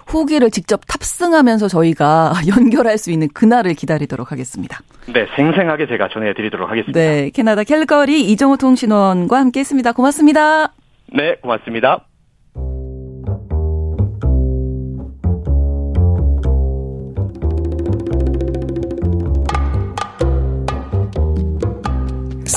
후기를 직접 탑승하면서 저희가 연결할 수 있는 그날을 기다리도록 하겠습니다. 네, 생생하게 제가 전해드리도록 하겠습니다. 네. 캐나다 캘거리 이정호 통신원과 함께 했습니다. 고맙습니다. 네, 고맙습니다.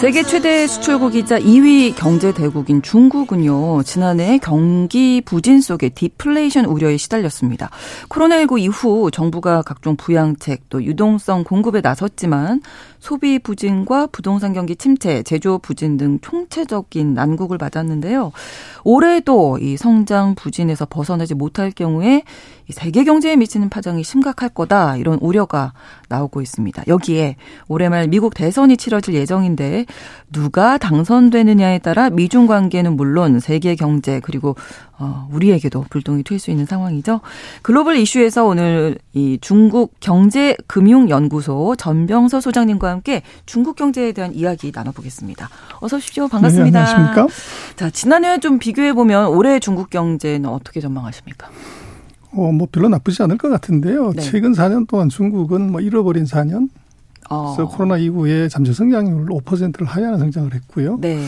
세계 최대 수출국이자 2위 경제 대국인 중국은요, 지난해 경기 부진 속에 디플레이션 우려에 시달렸습니다. 코로나19 이후 정부가 각종 부양책 또 유동성 공급에 나섰지만 소비 부진과 부동산 경기 침체, 제조 부진 등 총체적인 난국을 맞았는데요. 올해도 이 성장 부진에서 벗어나지 못할 경우에 세계 경제에 미치는 파장이 심각할 거다 이런 우려가 나오고 있습니다. 여기에 올해 말 미국 대선이 치러질 예정인데 누가 당선되느냐에 따라 미중 관계는 물론 세계 경제 그리고 어, 우리에게도 불똥이 튈 수 있는 상황이죠. 글로벌 이슈에서 오늘 이 중국 경제금융연구소 전병서 소장님과 함께 중국 경제에 대한 이야기 나눠보겠습니다. 어서 오십시오. 반갑습니다. 네, 안녕하십니까? 자, 지난해 좀 비교해 보면 올해 중국 경제는 어떻게 전망하십니까? 어, 뭐 별로 나쁘지 않을 것 같은데요. 네. 최근 4년 동안 중국은 뭐 잃어버린 4년. 어. 그래서 코로나 이후에 잠재 성장률 5%를 하회하는 성장을 했고요. 네.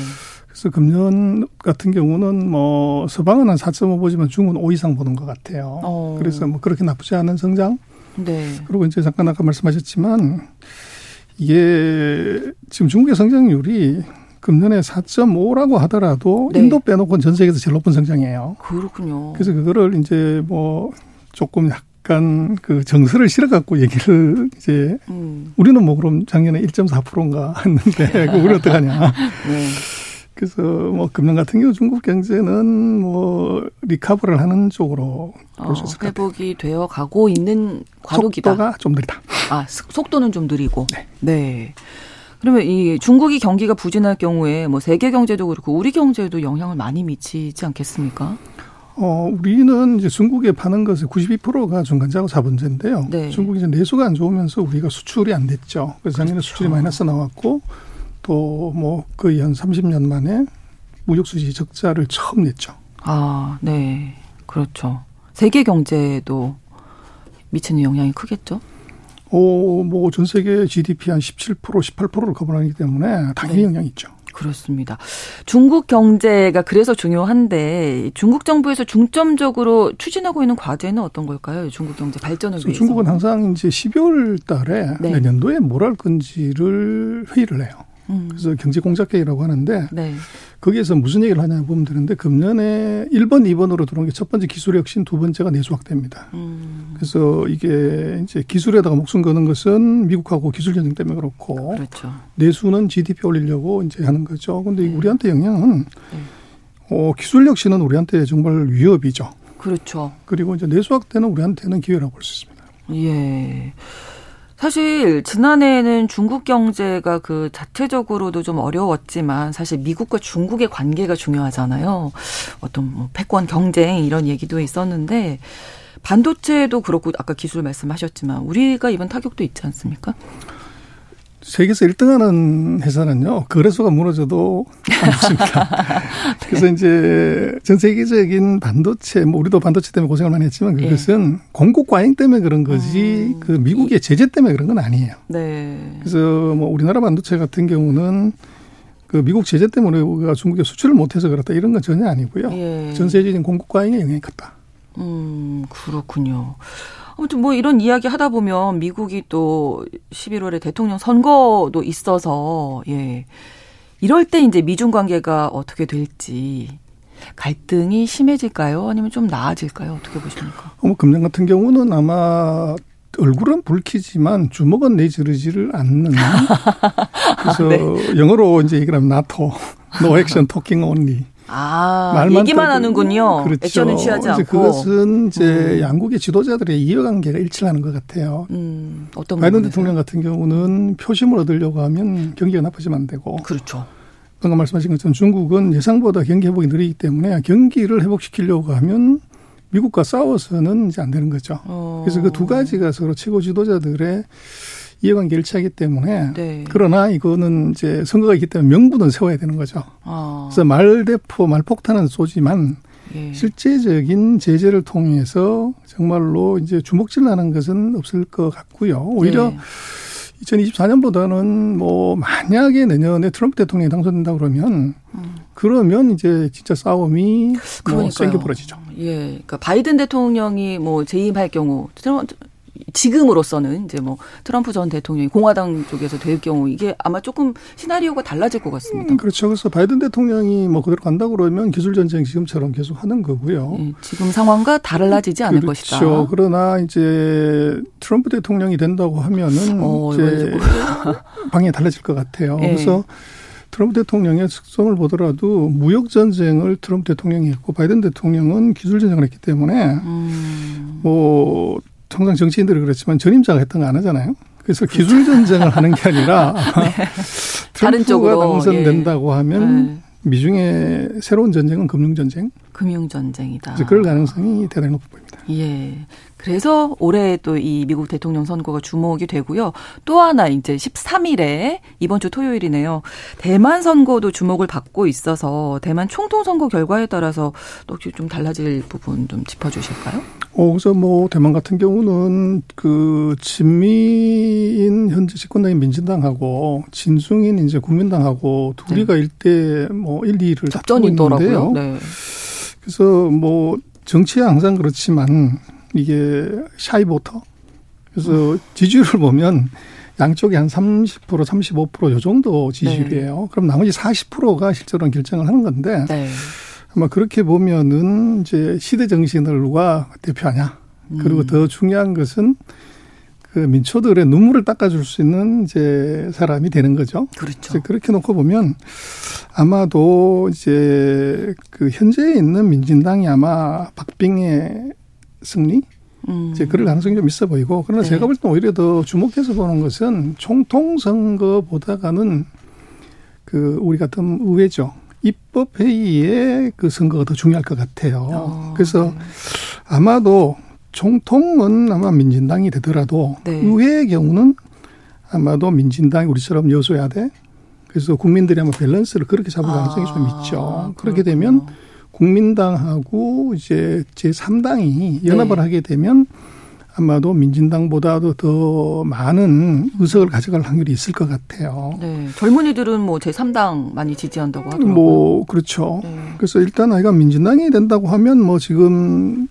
그래서 금년 같은 경우는 뭐 서방은 한 4.5 보지만 중국은 5 이상 보는 것 같아요. 어. 그래서 뭐 그렇게 나쁘지 않은 성장. 네. 그리고 이제 잠깐 아까 말씀하셨지만 이게 지금 중국의 성장률이 금년에 4.5라고 하더라도 네. 인도 빼놓고는 전 세계에서 제일 높은 성장이에요. 그렇군요. 그래서 그거를 이제 뭐 조금 약간 그 정서를 실어갖고 얘기를 이제 음. 우리는 뭐 그럼 작년에 1.4%인가 했는데 그 우리 어떡하냐. 네. 그래서 뭐 금년 같은 경우 중국 경제는 뭐 리카버를 하는 쪽으로 볼수 어, 있을 것 같아요. 회복이 되어 가고 있는 과도기다. 속도가 좀 느리다. 아, 스- 속도는 좀 느리고. 네. 그러면 이 중국이 경기가 부진할 경우에 뭐 세계 경제도 그렇고 우리 경제에도 영향을 많이 미치지 않겠습니까? 어, 우리는 이제 중국에 파는 것의 92%가 중간자고 자본재인데요. 네. 중국이 이제 내수가 안 좋으면서 우리가 수출이 안 됐죠. 그래서 작년에 그렇죠. 수출이 마이너스 나왔고 또 뭐 거의 한 30년 만에 무역수지 적자를 처음 냈죠. 아, 네. 그렇죠. 세계 경제에도 미치는 영향이 크겠죠? 오, 뭐전 세계 GDP 한 17%, 18%를 커버하기 때문에 당연히 네. 영향이 있죠. 그렇습니다. 중국 경제가 그래서 중요한데 중국 정부에서 중점적으로 추진하고 있는 과제는 어떤 걸까요? 중국 경제 발전을 위해서. 중국은 항상 이제 12월 달에 네. 내년도에 뭘 할 건지를 회의를 해요. 음. 그래서 경제 공작 회의라고 하는데 네. 거기에서 무슨 얘기를 하냐 보면 되는데 금년에 1번, 2번으로 들어온 게 첫 번째 기술 혁신, 두 번째가 내수 확대입니다. 음. 그래서 이게 이제 기술에다가 목숨 거는 것은 미국하고 기술 전쟁 때문에 그렇고 그렇죠. 내수는 GDP 올리려고 이제 하는 거죠. 근데 네. 우리한테 영향은 네. 어, 기술 혁신은 우리한테 정말 위협이죠. 그렇죠. 그리고 이제 내수 확대는 우리한테는 기회라고 볼 수 있습니다. 예. 사실 지난해에는 중국 경제가 그 자체적으로도 좀 어려웠지만 사실 미국과 중국의 관계가 중요하잖아요. 어떤 뭐 패권 경쟁 이런 얘기도 있었는데 반도체도 그렇고 아까 기술 말씀하셨지만 우리가 입은 타격도 있지 않습니까? 세계에서 1등하는 회사는요 거래소가 무너져도 안 죽습니다. 그래서 이제 전 세계적인 반도체, 뭐 우리도 반도체 때문에 고생을 많이 했지만 예. 그것은 공급 과잉 때문에 그런 거지 음. 그 미국의 제재 때문에 그런 건 아니에요. 네. 그래서 뭐 우리나라 반도체 같은 경우는 그 미국 제재 때문에 우리가 중국에 수출을 못해서 그렇다 이런 건 전혀 아니고요. 예. 전 세계적인 공급 과잉의 영향이 컸다. 음, 그렇군요. 아무튼 뭐 이런 이야기 하다 보면 미국이 또 11월에 대통령 선거도 있어서 예. 이럴 때 이제 미중 관계가 어떻게 될지 갈등이 심해질까요? 아니면 좀 나아질까요? 어떻게 보십니까? 뭐 금년 같은 경우는 아마 얼굴은 붉히지만 주먹은 내지르지를 않는. 그래서 네. 영어로 이제 얘기를 하면 나토. No action talking only. 아, 말만 얘기만 떠도- 하는군요. 그렇죠. 액션은 취하지 않고. 그것은 이제 음. 양국의 지도자들의 이해관계가 일치를 하는 것 같아요. 음, 어떤 바이든 부분에서요? 대통령 같은 경우는 표심을 얻으려고 하면 경기가 나빠지면 안 되고 그렇죠. 방금 말씀하신 것처럼 중국은 예상보다 경기 회복이 느리기 때문에 경기를 회복시키려고 하면 미국과 싸워서는 이제 안 되는 거죠. 어. 그래서 그 두 가지가 서로 최고 지도자들의 이해관계 일치하기 때문에 네. 그러나 이거는 이제 선거가 있기 때문에 명분은 세워야 되는 거죠. 아, 그래서 말대포, 말폭탄은 쏘지만 예. 실제적인 제재를 통해서 정말로 이제 주먹질 나는 것은 없을 것 같고요. 오히려 네. 2024년보다는 뭐 만약에 내년에 트럼프 대통령이 당선된다 그러면 음. 그러면 이제 진짜 싸움이 뭐. 세게 벌어지죠. 예, 그러니까 바이든 대통령이 뭐 재임할 경우 지금으로서는 이제 뭐 트럼프 전 대통령이 공화당 쪽에서 될 경우 이게 아마 조금 시나리오가 달라질 것 같습니다. 음, 그렇죠. 그래서 바이든 대통령이 뭐 그대로 간다고 그러면 기술 전쟁 지금처럼 계속 하는 거고요. 예, 지금 상황과 달라지지 않을 그렇죠. 것이다. 그러나 이제 트럼프 대통령이 된다고 하면은 어, 이제 이제 방향이 달라질 것 같아요. 예. 그래서 트럼프 대통령의 특성을 보더라도 무역 전쟁을 트럼프 대통령이 했고 바이든 대통령은 기술 전쟁을 했기 때문에 음, 뭐 통상 정치인들이 그렇지만 전임자가 했던 거 안 하잖아요. 그래서 기술 전쟁을 하는 게 아니라 그렇죠. 다른 트럼프가 쪽으로, 당선된다고 하면 네. 미중의 새로운 전쟁은 금융 전쟁. 금융 전쟁이다. 이제 그럴 가능성이 대단히 높아 보입니다. 예. 그래서 올해 또 이 미국 대통령 선거가 주목이 되고요. 또 하나 이제 13일에 이번 주 토요일이네요. 대만 선거도 주목을 받고 있어서 대만 총통 선거 결과에 따라서 또 혹시 좀 달라질 부분 좀 짚어 주실까요? 어, 그래서 뭐 대만 같은 경우는 그 진미인 현재 집권당인 민진당하고 진중인 이제 국민당하고 둘이가 일대 뭐 1, 2를 다투고 접전이더라고요. 네. 그래서 뭐 정치에 항상 그렇지만 이게 샤이보터 그래서 지지율을 보면 양쪽이 한 30% 35%요 정도 지지율이에요. 그럼 나머지 40%가 실제로는 결정을 하는 건데 네. 아마 그렇게 보면은 이제 시대 정신을 누가 대표하냐. 그리고 음. 더 중요한 것은 그 민초들의 눈물을 닦아줄 수 있는 이제 사람이 되는 거죠. 그렇죠. 그렇게 놓고 보면 아마도 이제 그 현재에 있는 민진당이 아마 박빙의 승리 음. 이제 그럴 가능성이 좀 있어 보이고 그러나 네. 제가 볼 때는 오히려 더 주목해서 보는 것은 총통 선거보다가는 그 우리 같은 의회죠. 입법 회의의 그 선거가 더 중요할 것 같아요. 어, 그래서 네. 아마도 총통은 아마 민진당이 되더라도 네. 의회의 경우는 아마도 민진당이 우리처럼 여소야대 그래서 국민들이 아마 밸런스를 그렇게 잡을 가능성이 좀 아, 있죠. 그렇게 그렇군요. 되면 국민당하고 이제 제3당이 연합을 네. 하게 되면 아마도 민진당보다도 더 많은 의석을 가져갈 확률이 있을 것 같아요. 네. 젊은이들은 뭐 제3당 많이 지지한다고 하더라고요. 뭐 그렇죠. 네. 그래서 일단 아이가 민진당이 된다고 하면 뭐 지금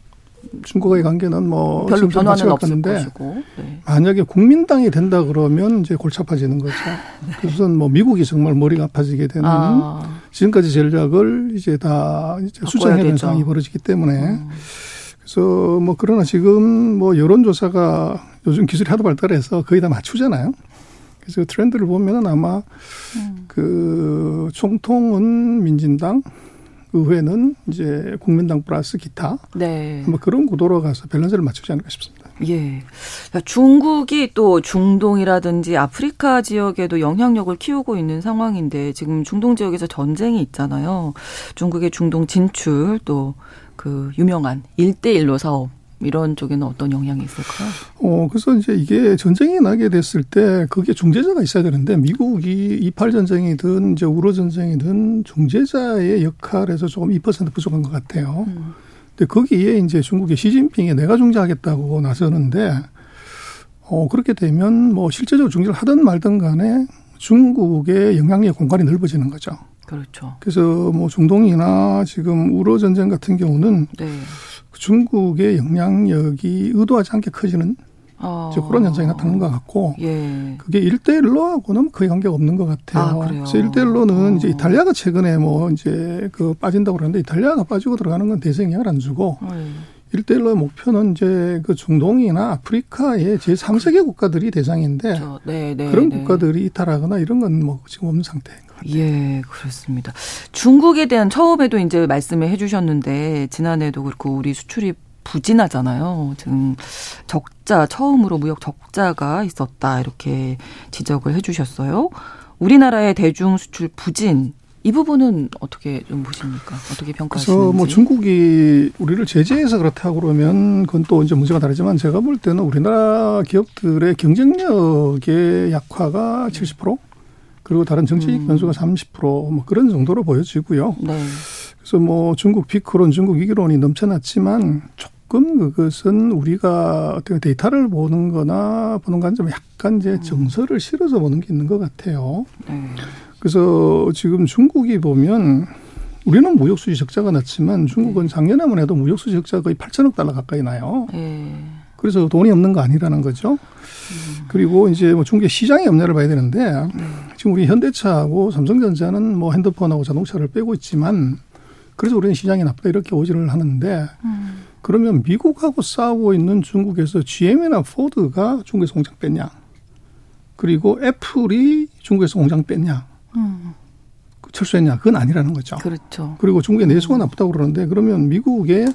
중국과의 관계는 뭐 별로 변화는 없을 것이고. 네. 만약에 국민당이 된다 그러면 이제 골치 아파지는 거죠. 그래서 뭐 미국이 정말 머리가 아파지게 되는 아, 지금까지 전략을 이제 다 이제 되죠. 상황이 벌어지기 때문에 음. 그래서 뭐 그러나 지금 뭐 여론조사가 요즘 기술이 하도 발달해서 거의 다 맞추잖아요. 그래서 그 트렌드를 보면은 아마 음. 그 총통은 민진당, 의회는 이제 국민당 플러스 기타 네. 뭐 그런 구도로 가서 밸런스를 맞추지 않을까 싶습니다. 예. 자, 중국이 또 중동이라든지 아프리카 지역에도 영향력을 키우고 있는 상황인데 지금 중동 지역에서 전쟁이 있잖아요. 중국의 중동 진출 또 그 유명한 일대일로 사업 이런 쪽에는 어떤 영향이 있을까요? 어, 그래서 이제 이게 전쟁이 나게 됐을 때 그게 중재자가 있어야 되는데 미국이 이팔 전쟁이든 이제 우로 전쟁이든 중재자의 역할에서 조금 2% 부족한 것 같아요. 음. 근데 거기에 이제 중국의 시진핑이 내가 중재하겠다고 나서는데 어, 그렇게 되면 뭐 실제적으로 중재를 하든 말든 간에 중국의 영향력 공간이 넓어지는 거죠. 그렇죠. 그래서 뭐 중동이나 지금 우로 전쟁 같은 경우는 네. 중국의 영향력이 의도하지 않게 커지는 아. 이제 그런 현상이 나타나는 것 같고 예. 그게 일대일로하고는 거의 관계가 없는 것 같아요. 아? 그래서 일대일로는 어. 이제 이탈리아가 최근에 뭐 이제 그 빠진다고 그러는데 이탈리아가 빠지고 들어가는 건 대세 영향을 안 주고 네. 일대일로의 목표는 이제 그 중동이나 아프리카의 제3세계 국가들이 대상인데 저, 네, 네. 그런 네. 국가들이 이탈하거나 이런 건 뭐 지금 없는 상태인 것 같아요. 예, 그렇습니다. 중국에 대한 처음에도 이제 말씀을 해주셨는데 지난해도 그렇고 우리 수출이 부진하잖아요. 지금 적자 처음으로 무역 적자가 있었다 이렇게 지적을 해주셨어요. 우리나라의 대중 수출 부진 이 부분은 어떻게 좀 보십니까? 어떻게 평가하시는지? 그래서 뭐 중국이 우리를 제재해서 그렇다고 그러면 그건 또 이제 문제가 다르지만 제가 볼 때는 우리나라 기업들의 경쟁력의 약화가 70% 그리고 다른 정치적 음. 변수가 30%뭐 그런 정도로 보여지고요. 네, 그래서 뭐 중국 피크론, 중국 위기론이 넘쳐났지만 조금 그것은 우리가 어떻게 데이터를 보는 거나 보는 관점에 약간 이제 정서를 실어서 보는 게 있는 것 같아요. 네. 그래서 지금 중국이 보면 우리는 무역수지 적자가 났지만 중국은 작년에만 해도 무역수지 적자가 거의 8천억 달러 가까이 나요. 예. 그래서 돈이 없는 거 아니라는 거죠. 그리고 이제 뭐 중국의 시장이 없냐를 봐야 되는데 지금 우리 현대차하고 삼성전자는 뭐 핸드폰하고 자동차를 빼고 있지만 그래서 우리는 시장이 나쁘다 이렇게 오지를 하는데 그러면 미국하고 싸우고 있는 중국에서 GM이나 포드가 중국에서 공장 뺐냐? 그리고 애플이 중국에서 공장 뺐냐? 그 철수했냐? 그건 아니라는 거죠. 그렇죠. 그리고 중국의 내수가 나쁘다고 그러는데 그러면 미국의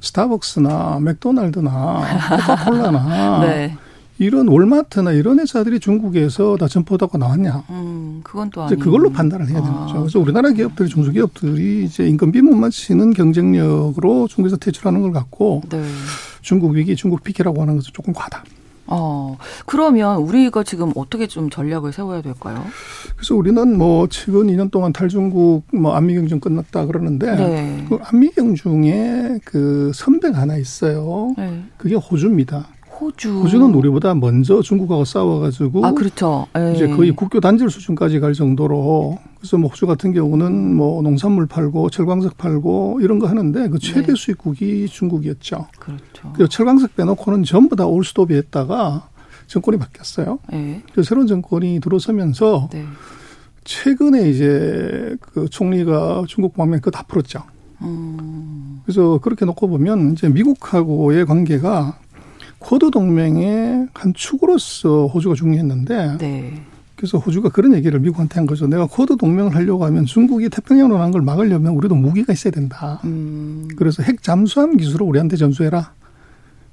스타벅스나 맥도날드나 코카콜라나 네. 이런 월마트나 이런 회사들이 중국에서 다 점포하고 나왔냐? 음, 그건 또 아니. 그걸로 판단을 해야 되는 아. 거죠. 그래서 우리나라 기업들이 중소기업들이 이제 인건비 못 맞추는 경쟁력으로 중국에서 퇴출하는 걸 갖고 네. 중국 위기, 중국 피키라고 하는 것은 조금 과다. 어, 그러면 우리가 지금 어떻게 좀 전략을 세워야 될까요? 그래서 우리는 뭐 최근 2년 동안 탈중국 뭐 안미 경중 끝났다 그러는데 네. 그 안미 경중에 그 선배가 하나 있어요. 네. 그게 호주입니다. 호주. 호주는 우리보다 먼저 중국하고 싸워가지고 아, 그렇죠. 예. 이제 거의 국교 단절 수준까지 갈 정도로 그래서 뭐 호주 같은 경우는 뭐 농산물 팔고 철광석 팔고 이런 거 하는데 그 최대 네. 수입국이 중국이었죠. 그렇죠. 그 철광석 빼놓고는 전부 다 올스톱이 했다가 정권이 바뀌었어요. 예. 그 새로운 정권이 들어서면서 네. 최근에 이제 그 총리가 중국 방면 그거 다 풀었죠. 음. 그래서 그렇게 놓고 보면 이제 미국하고의 관계가 쿼드 동맹의 한 축으로서 호주가 중요했는데 네. 그래서 호주가 그런 얘기를 미국한테 한 거죠. 내가 쿼드 동맹을 하려고 하면 중국이 태평양으로 난걸 막으려면 우리도 무기가 있어야 된다. 음. 그래서 핵 잠수함 기술을 우리한테 전수해라.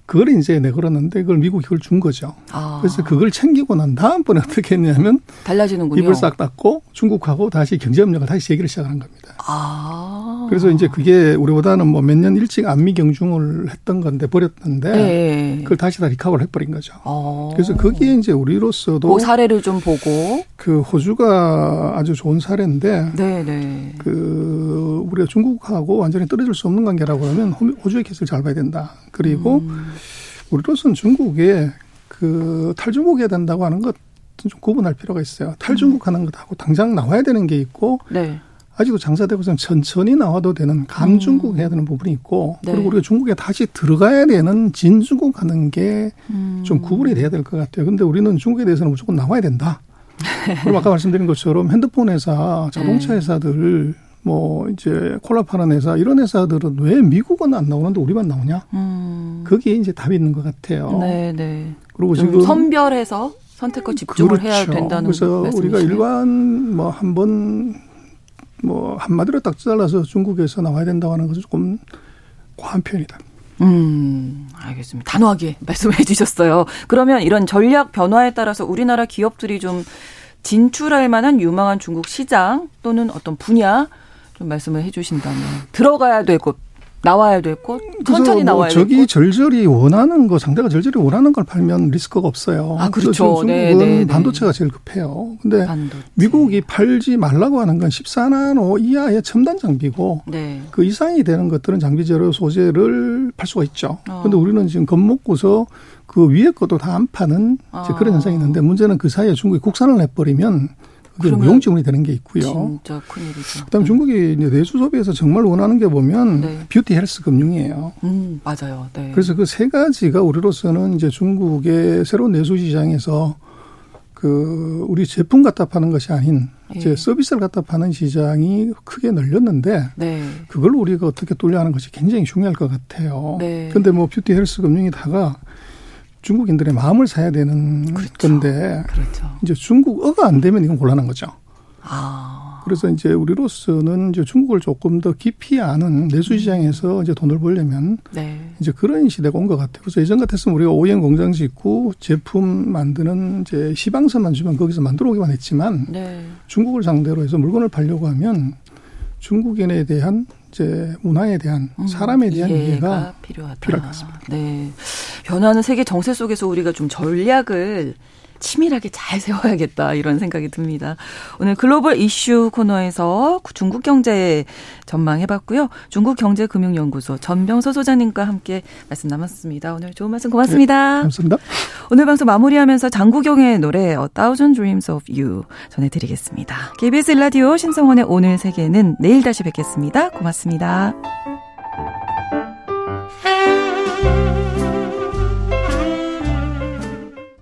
그걸 이제 내걸었는데 그걸 미국이 그걸 준 거죠. 아. 그래서 그걸 챙기고 난 다음번에 어떻게 했냐면 달라지는군요. 입을 싹 닫고 중국하고 다시 경제협력을 다시 얘기를 시작하는 겁니다. 아. 그래서 이제 그게 우리보다는 뭐 몇 년 일찍 안미 경중을 했던 건데 버렸던데 예. 그걸 다시 다 리카버를 해버린 거죠. 어. 그래서 거기에 이제 우리로서도 그 사례를 좀 보고. 그 호주가 아주 좋은 사례인데 네, 네. 그 우리가 중국하고 완전히 떨어질 수 없는 관계라고 하면 호- 호주의 케이스를 잘 봐야 된다. 그리고 음. 우리로서는 중국에 그 탈중국해야 된다고 하는 것 좀 구분할 필요가 있어요. 탈중국하는 것하고 당장 나와야 되는 게 있고 네. 아직도 장사되고서는 천천히 나와도 되는 감중국 해야 되는 부분이 있고 네. 그리고 우리가 중국에 다시 들어가야 되는 진중국 하는 게좀 음. 구분이 돼야 될 것 같아요. 근데 우리는 중국에 대해서는 무조건 나와야 된다. 그럼 아까 말씀드린 것처럼 핸드폰 회사, 자동차 네. 회사들 뭐 이제 콜라 파는 회사 이런 회사들은 왜 미국은 안 나오는데 우리만 나오냐? 음. 거기에 이제 답이 있는 것 같아요. 네, 네. 그리고 좀 지금 선별해서 선택과 집중을 해야 그렇죠. 된다는 그래서 우리가 말씀이시네요. 일반 뭐 한 번 뭐 한마디로 딱 잘라서 중국에서 나와야 된다고 하는 것은 조금 과한 표현이다. 음, 알겠습니다. 단호하게 말씀해 주셨어요. 그러면 이런 전략 변화에 따라서 우리나라 기업들이 좀 진출할 만한 유망한 중국 시장 또는 어떤 분야 좀 말씀을 해 주신다면 들어가야 될 곳, 나와야 될 곳, 천천히 나와야 뭐될 저기 곳. 절절히 원하는 거 상대가 절절히 원하는 걸 팔면 리스크가 없어요. 아, 그렇죠. 네, 중국은 네, 네. 반도체가 제일 급해요. 근데 반도체. 미국이 팔지 말라고 하는 건 14나노 이하의 첨단 장비고 네. 그 이상이 되는 것들은 장비 재료 소재를 팔 수가 있죠. 어. 근데 우리는 지금 겁먹고서 그 위에 것도 다 안 파는 아. 그런 현상이 있는데 문제는 그 사이에 중국이 국산을 그러면 무용지물이 되는 게 있고요. 진짜 큰일이죠. 그다음 에 중국이 이제 내수 소비에서 정말 원하는 게 보면 네. 뷰티 헬스 금융이에요. 음, 맞아요. 네. 그래서 그 세 가지가 우리로서는 이제 중국의 새로운 내수 시장에서 그 우리 제품 갖다 파는 것이 아닌 이제 예. 서비스를 갖다 파는 시장이 크게 열렸는데 네. 그걸 우리가 어떻게 뚫느냐 하는 것이 굉장히 중요할 것 같아요. 네. 근데 뭐 뷰티 헬스 금융이 다가 중국인들의 마음을 사야 되는 그렇죠. 건데 그렇죠. 이제 중국어가 안 되면 이건 곤란한 거죠. 아. 그래서 이제 우리로서는 이제 중국을 조금 더 깊이 아는 내수 시장에서 이제 돈을 벌려면 네. 이제 그런 시대가 온 것 같아요. 그래서 예전 같았으면 우리가 OEM 공장 짓고 제품 만드는 이제 시방서만 주면 거기서 만들어 오기만 했지만 네. 중국을 상대로 해서 물건을 팔려고 하면 중국인에 대한 이제 문화에 대한 음, 사람에 대한 이해가 필요하다. 필요할 것 같습니다. 네. 변화하는 세계 정세 속에서 우리가 좀 전략을 치밀하게 잘 세워야겠다 이런 생각이 듭니다. 오늘 글로벌 이슈 코너에서 중국 경제 전망해봤고요. 중국 경제금융연구소 전병서 소장님과 함께 말씀 나눴습니다. 오늘 좋은 말씀 고맙습니다. 감사합니다. 오늘 방송 마무리하면서 장국영의 노래 A Thousand Dreams of You 전해드리겠습니다. KBS 라디오 신성원의 오늘 세계는 내일 다시 뵙겠습니다. 고맙습니다.